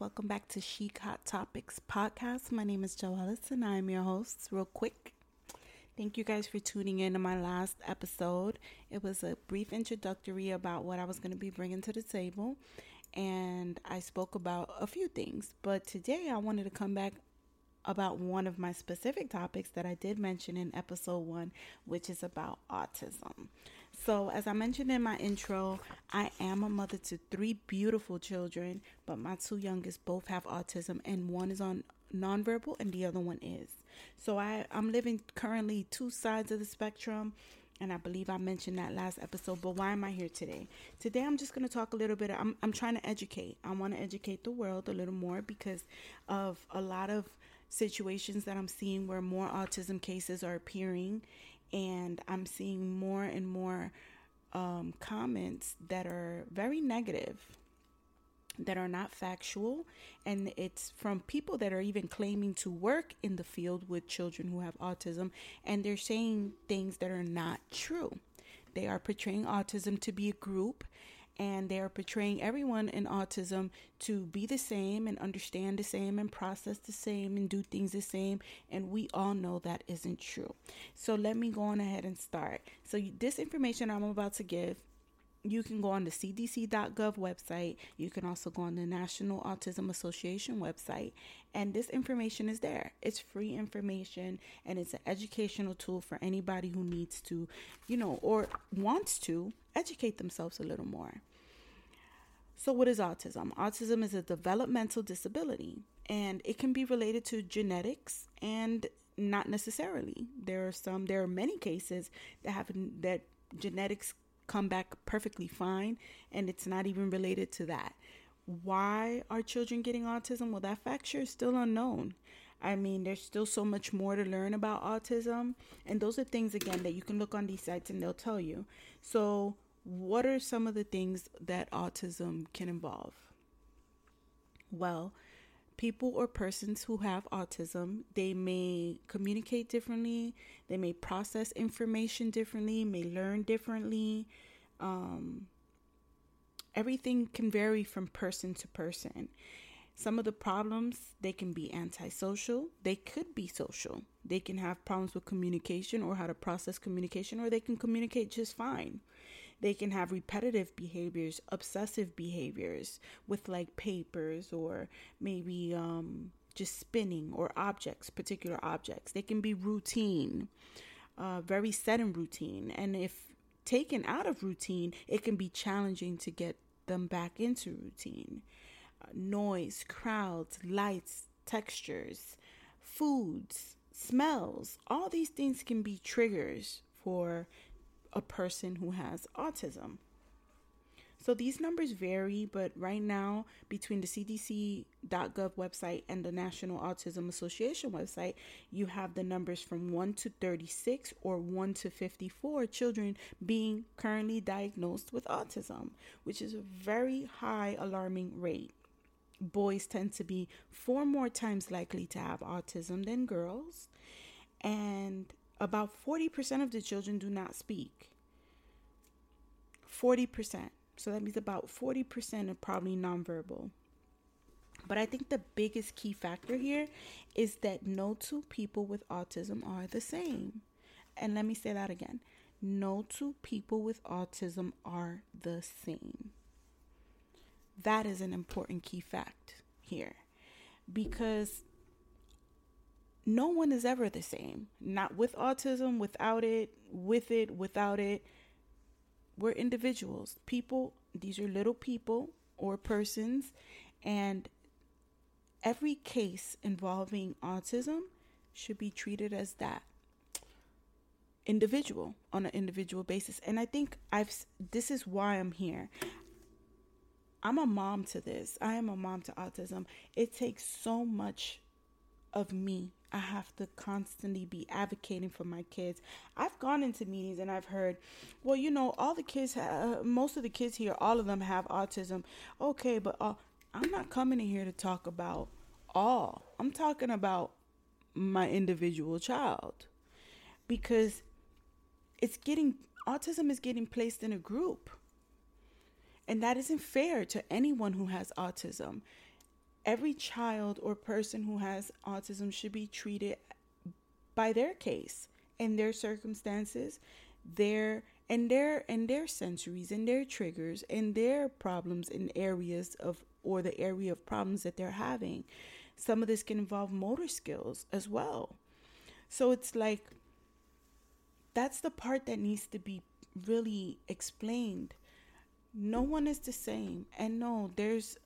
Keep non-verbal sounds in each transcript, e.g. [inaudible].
Welcome back to Sheek Hot Topics podcast. My name is Joe Ellis and I'm your host. Real quick, thank you guys for tuning in to my last episode. It was a brief introductory about what I was going to be bringing to the table, and I spoke about a few things. But today I wanted to come back about one of my specific topics that I did mention in episode one, which is about autism. So, as I mentioned in my intro, I am a mother to three beautiful children, but my two youngest both have autism, and one is on nonverbal and the other one is. So, I, I'm living currently two sides of the spectrum. And I believe I mentioned that last episode, but why am I here today? Today I'm just going to talk a little bit. I'm, I'm trying to educate. I want to educate the world a little more because of a lot of situations that I'm seeing where more autism cases are appearing and I'm seeing more and more um, comments that are very negative, that are not factual, and it's from people that are even claiming to work in the field with children who have autism, and they're saying things that are not true. They are portraying autism to be a group and they are portraying everyone in autism to be the same and understand the same and process the same and do things the same and we all know that isn't true. So let me go on ahead and start. So this information i'm about to give you can go on the cdc.gov website. You can also go on the National Autism Association website, and this information is there. It's free information and it's an educational tool for anybody who needs to, you know, or wants to educate themselves a little more. So, what is autism? Autism is a developmental disability and it can be related to genetics and not necessarily. There are some, there are many cases that have that genetics come back perfectly fine and it's not even related to that. Why are children getting autism? Well, that factor is still unknown. I mean, there's still so much more to learn about autism, and those are things again that you can look on these sites and they'll tell you. So, what are some of the things that autism can involve? Well, people or persons who have autism, they may communicate differently, they may process information differently, may learn differently. Um, everything can vary from person to person. Some of the problems, they can be antisocial, they could be social. They can have problems with communication or how to process communication, or they can communicate just fine. They can have repetitive behaviors, obsessive behaviors with like papers or maybe um, just spinning or objects, particular objects. They can be routine, uh, very set in routine. And if taken out of routine, it can be challenging to get them back into routine. Uh, noise, crowds, lights, textures, foods, smells, all these things can be triggers for a person who has autism. So these numbers vary, but right now, between the CDC.gov website and the National Autism Association website, you have the numbers from 1 to 36 or 1 to 54 children being currently diagnosed with autism, which is a very high alarming rate. Boys tend to be four more times likely to have autism than girls, and about 40% of the children do not speak. 40%. So that means about 40% are probably nonverbal. But I think the biggest key factor here is that no two people with autism are the same. And let me say that again no two people with autism are the same. That is an important key fact here because no one is ever the same. Not with autism, without it, with it, without it. We're individuals. People, these are little people or persons, and every case involving autism should be treated as that individual on an individual basis. And I think I've this is why I'm here. I'm a mom to this. I am a mom to autism. It takes so much of me I have to constantly be advocating for my kids. I've gone into meetings and I've heard, well, you know, all the kids, most of the kids here, all of them have autism. Okay, but uh, I'm not coming in here to talk about all. I'm talking about my individual child because it's getting autism is getting placed in a group. And that isn't fair to anyone who has autism every child or person who has autism should be treated by their case and their circumstances, their and their and their sensories and their triggers and their problems in areas of or the area of problems that they're having. Some of this can involve motor skills as well. So it's like that's the part that needs to be really explained. No one is the same. And no, there's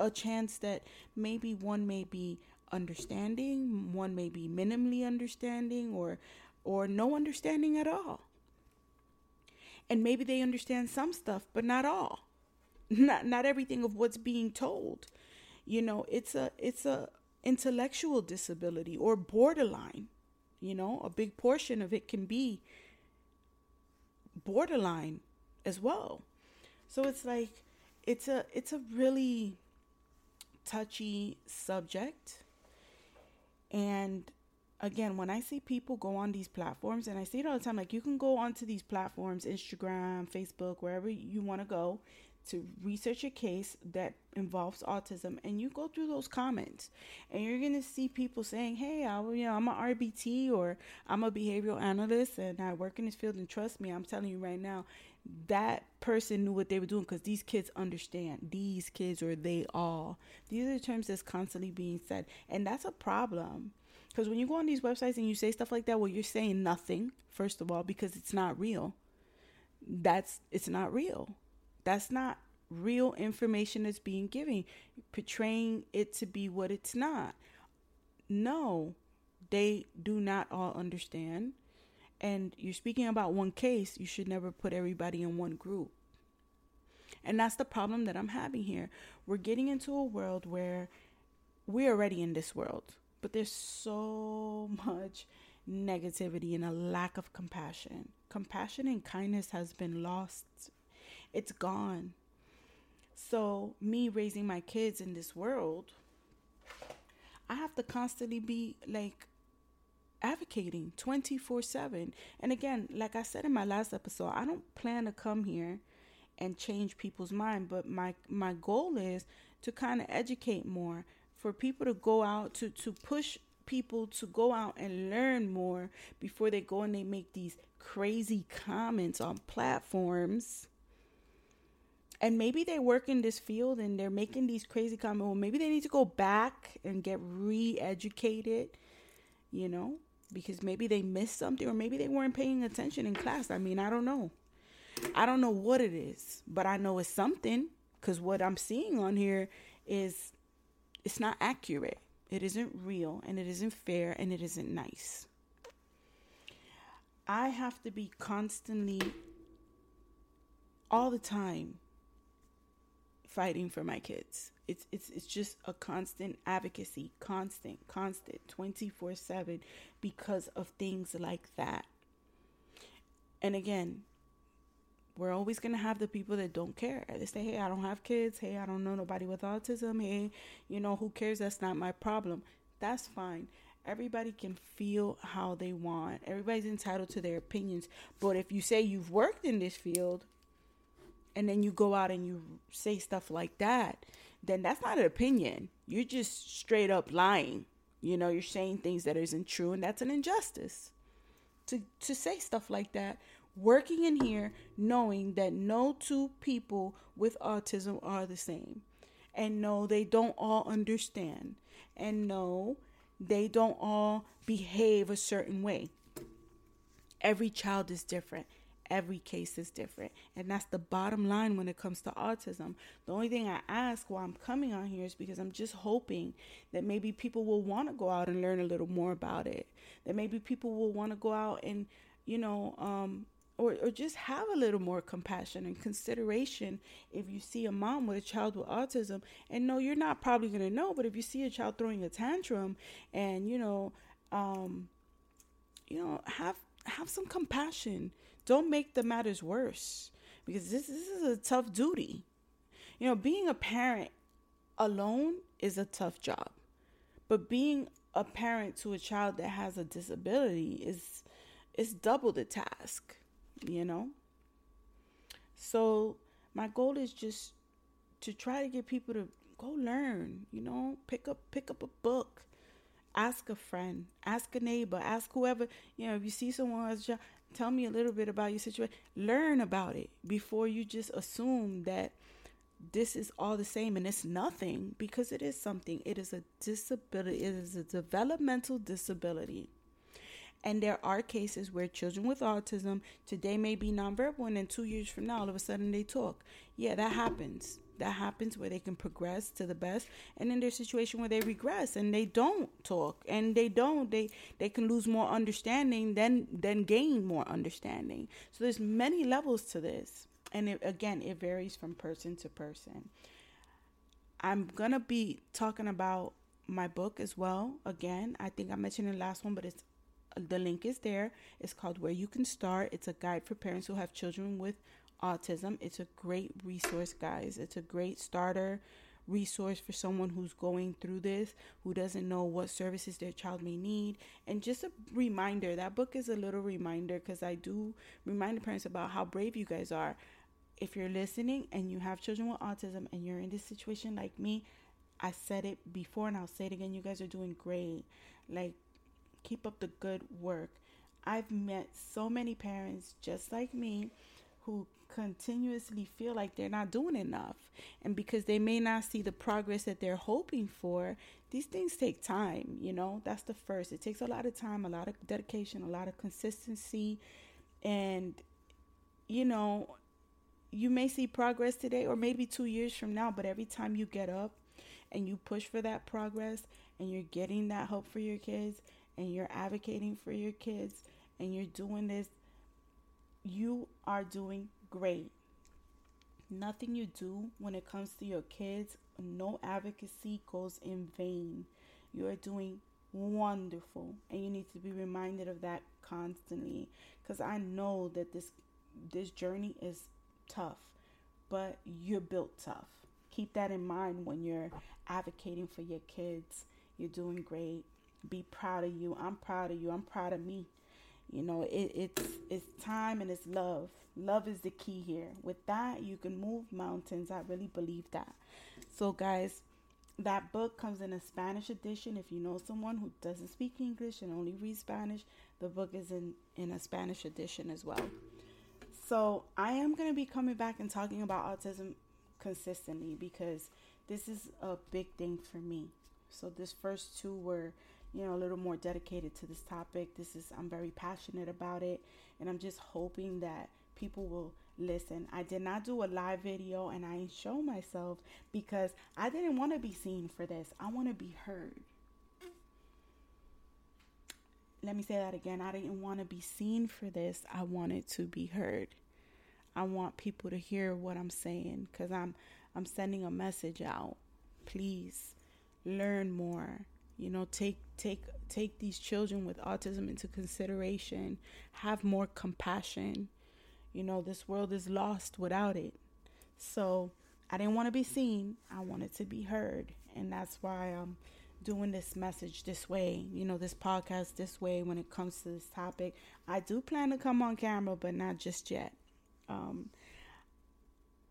a chance that maybe one may be understanding, one may be minimally understanding or or no understanding at all. And maybe they understand some stuff, but not all. [laughs] Not not everything of what's being told. You know, it's a it's a intellectual disability or borderline. You know, a big portion of it can be borderline as well. So it's like it's a it's a really touchy subject. And again, when I see people go on these platforms, and I see it all the time, like you can go onto these platforms, Instagram, Facebook, wherever you want to go, to research a case that involves autism and you go through those comments and you're going to see people saying hey I, you know, i'm a rbt or i'm a behavioral analyst and i work in this field and trust me i'm telling you right now that person knew what they were doing because these kids understand. These kids or they all. These are the terms that's constantly being said. And that's a problem. Because when you go on these websites and you say stuff like that well you're saying nothing first of all because it's not real. That's it's not real. That's not real information that's being given, portraying it to be what it's not. No, they do not all understand. And you're speaking about one case, you should never put everybody in one group. And that's the problem that I'm having here. We're getting into a world where we're already in this world, but there's so much negativity and a lack of compassion. Compassion and kindness has been lost it's gone. So, me raising my kids in this world, I have to constantly be like advocating 24 7. And again, like I said in my last episode, I don't plan to come here and change people's mind, but my my goal is to kind of educate more for people to go out to to push people to go out and learn more before they go and they make these crazy comments on platforms and maybe they work in this field and they're making these crazy comments. Well, maybe they need to go back and get re-educated, you know, because maybe they missed something or maybe they weren't paying attention in class. I mean, I don't know. I don't know what it is, but I know it's something because what I'm seeing on here is it's not accurate. It isn't real and it isn't fair and it isn't nice. I have to be constantly all the time fighting for my kids. It's it's it's just a constant advocacy, constant, constant, 24/7 because of things like that. And again, we're always going to have the people that don't care. They say, "Hey, I don't have kids. Hey, I don't know nobody with autism. Hey, you know, who cares? That's not my problem." That's fine. Everybody can feel how they want. Everybody's entitled to their opinions. But if you say you've worked in this field, and then you go out and you say stuff like that, then that's not an opinion. You're just straight up lying. You know, you're saying things that isn't true, and that's an injustice. To to say stuff like that, working in here, knowing that no two people with autism are the same, and no, they don't all understand, and no, they don't all behave a certain way. Every child is different every case is different. And that's the bottom line when it comes to autism. The only thing I ask while I'm coming on here is because I'm just hoping that maybe people will want to go out and learn a little more about it. That maybe people will want to go out and, you know, um, or, or just have a little more compassion and consideration if you see a mom with a child with autism and no you're not probably going to know but if you see a child throwing a tantrum and you know um you know have have some compassion don't make the matters worse because this, this is a tough duty. You know, being a parent alone is a tough job, but being a parent to a child that has a disability is is double the task, you know? So, my goal is just to try to get people to go learn. You know, pick up pick up a book. Ask a friend, ask a neighbor, ask whoever, you know, if you see someone else, tell me a little bit about your situation. Learn about it before you just assume that this is all the same and it's nothing because it is something. It is a disability, it is a developmental disability. And there are cases where children with autism today may be nonverbal, and then two years from now, all of a sudden they talk. Yeah, that happens. That happens where they can progress to the best, and then there's situation where they regress and they don't talk, and they don't. They they can lose more understanding than than gain more understanding. So there's many levels to this, and it, again, it varies from person to person. I'm gonna be talking about my book as well. Again, I think I mentioned the last one, but it's the link is there. It's called Where You Can Start. It's a guide for parents who have children with autism. It's a great resource, guys. It's a great starter resource for someone who's going through this, who doesn't know what services their child may need. And just a reminder that book is a little reminder because I do remind the parents about how brave you guys are. If you're listening and you have children with autism and you're in this situation like me, I said it before and I'll say it again. You guys are doing great. Like, Keep up the good work. I've met so many parents just like me who continuously feel like they're not doing enough. And because they may not see the progress that they're hoping for, these things take time, you know? That's the first. It takes a lot of time, a lot of dedication, a lot of consistency. And, you know, you may see progress today or maybe two years from now, but every time you get up and you push for that progress and you're getting that hope for your kids, and you're advocating for your kids and you're doing this, you are doing great. Nothing you do when it comes to your kids, no advocacy goes in vain. You are doing wonderful and you need to be reminded of that constantly because I know that this this journey is tough, but you're built tough. Keep that in mind when you're advocating for your kids. You're doing great be proud of you. I'm proud of you. I'm proud of me. You know, it, it's it's time and it's love. Love is the key here. With that, you can move mountains. I really believe that. So, guys, that book comes in a Spanish edition. If you know someone who doesn't speak English and only reads Spanish, the book is in in a Spanish edition as well. So, I am going to be coming back and talking about autism consistently because this is a big thing for me. So, this first two were you know, a little more dedicated to this topic. This is, I'm very passionate about it, and I'm just hoping that people will listen. I did not do a live video and I show myself because I didn't want to be seen for this. I want to be heard. Let me say that again. I didn't want to be seen for this. I wanted to be heard. I want people to hear what I'm saying cuz I'm I'm sending a message out. Please learn more you know take take take these children with autism into consideration. Have more compassion. You know this world is lost without it. So i didn't want to be seen. I wanted to be heard. And that's why i'm doing this message this way you know this podcast this way when it comes to this topic. I do plan to come on camera but not just yet. Um,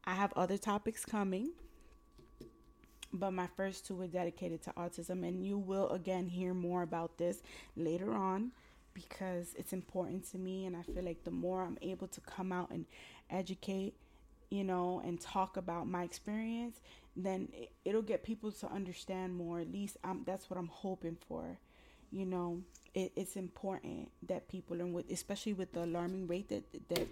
i have other topics coming but my first two were dedicated to autism and you will again hear more about this later on because it's important to me and I feel like the more I'm able to come out and educate you know and talk about my experience then it, will get people to understand more. At least I'm, that's what I'm hoping for. You know it, it's important that people learn with especially with the alarming rate that that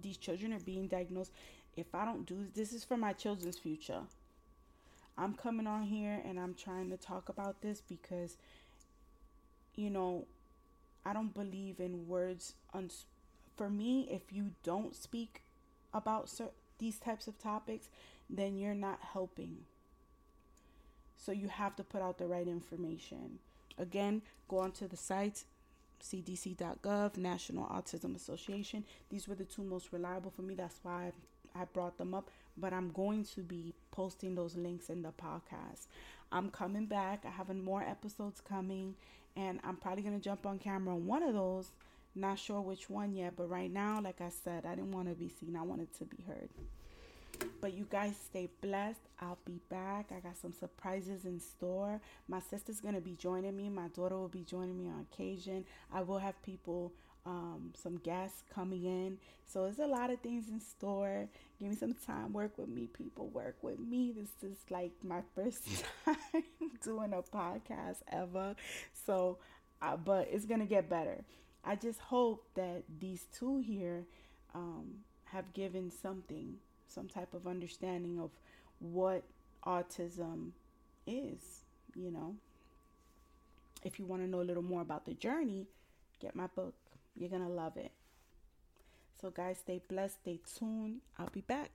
these children are being diagnosed. If I don't do this is for my children's future I'm coming on here and I'm trying to talk about this because, you know, I don't believe in words. Uns- for me, if you don't speak about cer- these types of topics, then you're not helping. So you have to put out the right information. Again, go onto the site cdc.gov, National Autism Association. These were the two most reliable for me. That's why I brought them up but I'm going to be posting those links in the podcast. I'm coming back. I have more episodes coming, and I'm probably going to jump on camera on one of those. Not sure which one yet, but right now, like I said, I didn't want to be seen. I wanted to be heard. But you guys stay blessed. I'll be back. I got some surprises in store. My sister's going to be joining me. My daughter will be joining me on occasion. I will have people um, some guests coming in. So there's a lot of things in store. Give me some time. Work with me, people. Work with me. This is like my [laughs] first time [laughs] doing a podcast ever. So, uh, but it's gonna get better. I just hope that these two here um, have given something, some type of understanding of what autism is. You know, if you want to know a little more about the journey, get my book you're going to love it. So, guys, stay blessed, stay tuned. I'll be back.